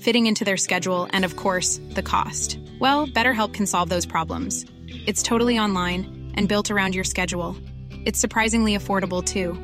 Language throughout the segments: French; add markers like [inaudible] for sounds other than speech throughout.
fitting into their schedule, and of course, the cost. Well, BetterHelp can solve those problems. It's totally online and built around your schedule. It's surprisingly affordable too.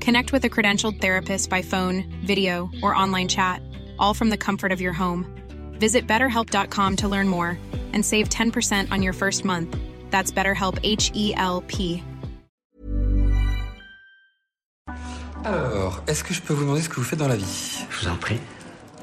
Connect with a credentialed therapist by phone, video, or online chat, all from the comfort of your home. Visit betterhelp.com to learn more and save 10% on your first month. That's BetterHelp H E L P. Alors, est-ce que je peux vous demander ce que vous faites dans la vie Je vous en prie.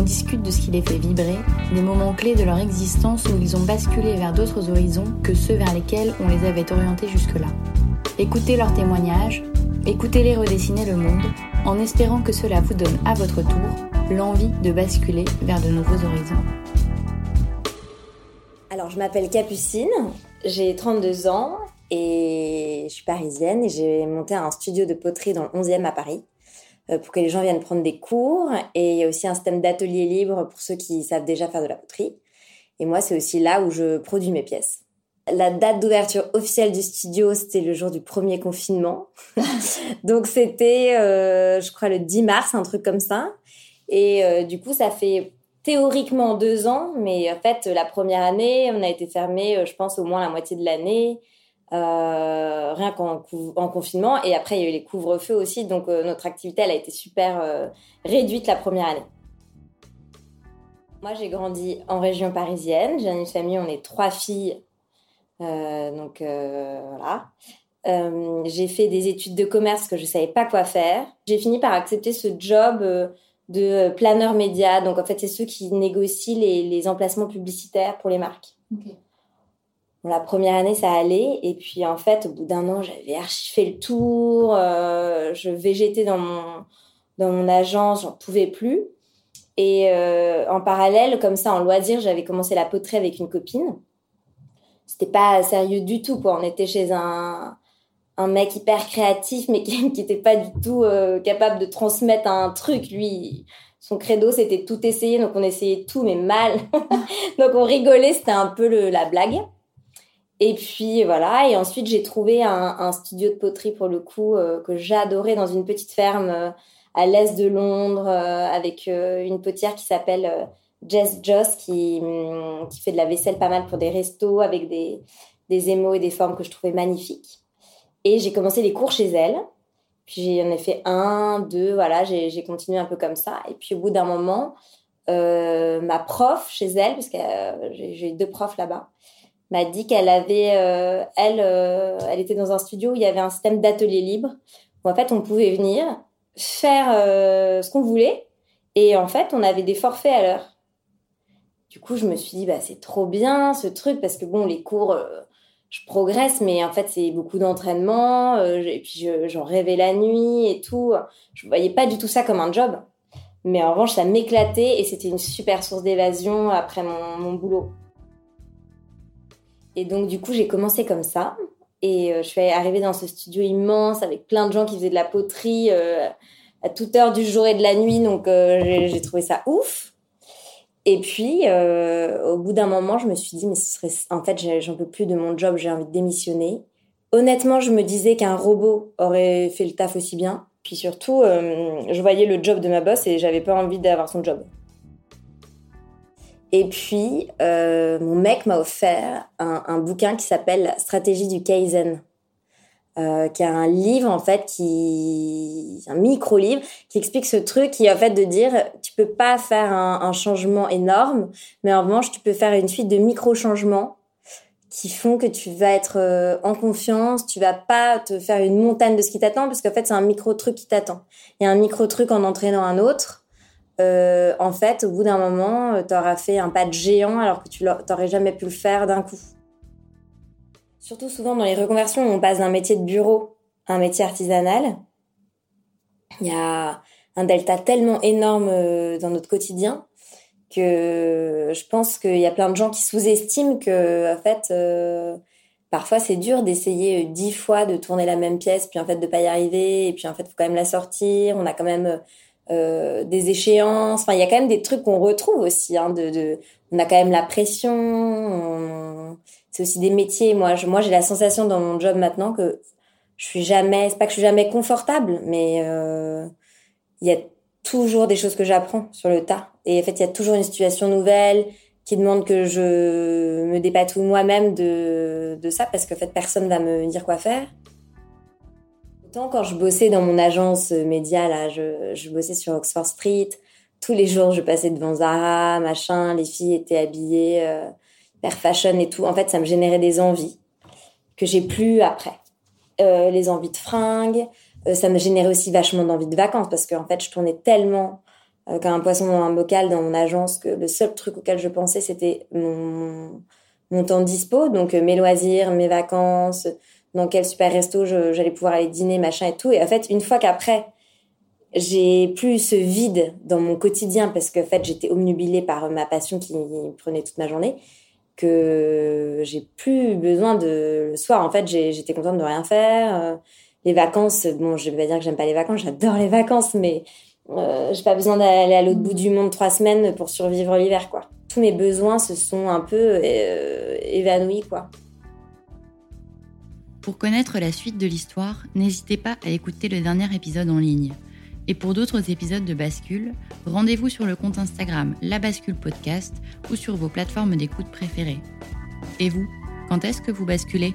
On discute de ce qui les fait vibrer, des moments clés de leur existence où ils ont basculé vers d'autres horizons que ceux vers lesquels on les avait orientés jusque-là. Écoutez leurs témoignages, écoutez-les redessiner le monde, en espérant que cela vous donne à votre tour l'envie de basculer vers de nouveaux horizons. Alors, je m'appelle Capucine, j'ai 32 ans et je suis parisienne et j'ai monté un studio de poterie dans le 11e à Paris pour que les gens viennent prendre des cours. Et il y a aussi un système d'atelier libre pour ceux qui savent déjà faire de la poterie. Et moi, c'est aussi là où je produis mes pièces. La date d'ouverture officielle du studio, c'était le jour du premier confinement. [laughs] Donc c'était, euh, je crois, le 10 mars, un truc comme ça. Et euh, du coup, ça fait théoriquement deux ans, mais en fait, la première année, on a été fermé, je pense, au moins la moitié de l'année. Euh, rien qu'en en confinement. Et après, il y a eu les couvre-feux aussi. Donc, euh, notre activité, elle a été super euh, réduite la première année. Moi, j'ai grandi en région parisienne. J'ai une famille, on est trois filles. donc, voilà. j'ai fait des études de commerce que je savais pas quoi faire. J'ai fini par accepter ce job de planeur média. Donc, en fait, c'est ceux qui négocient les, les, emplacements publicitaires pour les marques. Okay la première année, ça allait. Et puis, en fait, au bout d'un an, j'avais archi le tour. Euh, je végétais dans mon, dans mon agence, j'en pouvais plus. Et euh, en parallèle, comme ça, en loisir, j'avais commencé la poterie avec une copine. C'était pas sérieux du tout, quoi. On était chez un, un mec hyper créatif, mais qui [laughs] n'était pas du tout euh, capable de transmettre un truc. Lui, son credo, c'était tout essayer. Donc, on essayait tout, mais mal. [laughs] donc, on rigolait. C'était un peu le, la blague. Et puis voilà, et ensuite j'ai trouvé un, studio de poterie pour le coup euh, que j'adorais dans une petite ferme euh, à l'est de Londres euh, avec une potière qui s'appelle Jess Joss qui, mm, qui fait de la vaisselle pas mal pour des restos avec des, des émaux et des formes que je trouvais magnifiques. Et j'ai commencé les cours chez elle. Puis j'en ai fait un, deux, voilà, j'ai continué un peu comme ça. Et puis au bout d'un moment, ma prof chez elle, parce que j'ai eu deux profs là-bas, m'a dit qu'elle avait, euh, elle, euh, elle était dans un studio où il y avait un système d'atelier libre où en fait on pouvait venir faire euh, ce qu'on voulait et en fait on avait des forfaits à l'heure. Du coup je me suis dit bah c'est trop bien ce truc parce que bon les cours je progresse mais en fait c'est beaucoup d'entraînement et puis j'en rêvais la nuit et tout. Je voyais pas du tout ça comme un job. Mais en revanche, ça m'éclatait et c'était une super source d'évasion après mon, mon boulot. Et donc, du coup, j'ai commencé comme ça. Et euh, je suis arrivée dans ce studio immense avec plein de gens qui faisaient de la poterie euh, à toute heure du jour et de la nuit. Donc, euh, j'ai trouvé ça ouf. Et puis, au bout d'un moment, je me suis dit, mais ce serait, en fait, j'en peux plus de mon job, j'ai envie de démissionner. Honnêtement, je me disais qu'un robot aurait fait le taf aussi bien. puis surtout, je voyais le job de ma boss et j'avais pas envie d'avoir son job. Et puis, euh, mon mec m'a offert un, bouquin qui s'appelle Stratégie du Kaizen. Euh, qui est un livre en fait qui un micro livre qui explique ce truc qui est en fait de dire tu peux pas faire un, un, changement énorme mais en revanche tu peux faire une suite de micro changements qui font que tu vas être euh, en confiance, tu vas pas te faire une montagne de ce qui t'attend parce qu'en fait c'est un micro truc qui t'attend. Et un micro truc en entraînant un autre, euh, en fait au bout d'un moment euh, tu auras fait un pas de géant alors que tu n'aurais jamais pu le faire d'un coup. Surtout souvent dans les reconversions on passe d'un métier de bureau à un métier artisanal. Il y a un delta tellement énorme dans notre quotidien que je pense qu'il y a plein de gens qui sous-estiment que en fait euh, parfois c'est dur d'essayer dix fois de tourner la même pièce puis en fait de pas y arriver et puis en fait faut quand même la sortir on a quand même euh, des échéances enfin il y a quand même des trucs qu'on retrouve aussi hein, de, de, on a quand même la pression c'est aussi des métiers moi je, moi j'ai la sensation dans mon job maintenant que je suis jamais c'est pas que je suis jamais confortable mais euh, il y a toujours des choses que j'apprends sur le tas. Et en fait, il y a toujours une situation nouvelle qui demande que je me dépatouille moi-même de, de ça parce qu'en fait, personne va me dire quoi faire. Autant quand je bossais dans mon agence média, là, je, bossais sur Oxford Street. Tous les jours, je passais devant Zara, machin. Les filles étaient habillées euh, fashion et tout. En fait, ça me générait des envies que j'ai plus après. Euh, les envies de fringues, euh, ça me générait aussi vachement d'envie de vacances parce qu'en fait, je tournais tellement euh, comme un poisson dans un bocal dans mon agence que le seul truc auquel je pensais, c'était mon, mon temps dispo, donc mes loisirs, mes vacances, dans quel super resto j'allais pouvoir aller dîner, machin et tout. Et en fait, une fois qu'après, j'ai plus ce vide dans mon quotidien parce que en fait, j'étais omnubilée par ma passion qui prenait toute ma journée que j'ai plus besoin de le soir en fait j'étais contente de rien faire les vacances, bon, je vais pas dire que j'aime pas les vacances, j'adore les vacances, mais euh, j'ai pas besoin d'aller à l'autre bout du monde trois semaines pour survivre l'hiver, quoi. Tous mes besoins se sont un peu euh, évanouis, quoi. Pour connaître la suite de l'histoire, n'hésitez pas à écouter le dernier épisode en ligne. Et pour d'autres épisodes de Bascule, rendez-vous sur le compte Instagram La Bascule Podcast ou sur vos plateformes d'écoute préférées. Et vous, quand est-ce que vous basculez?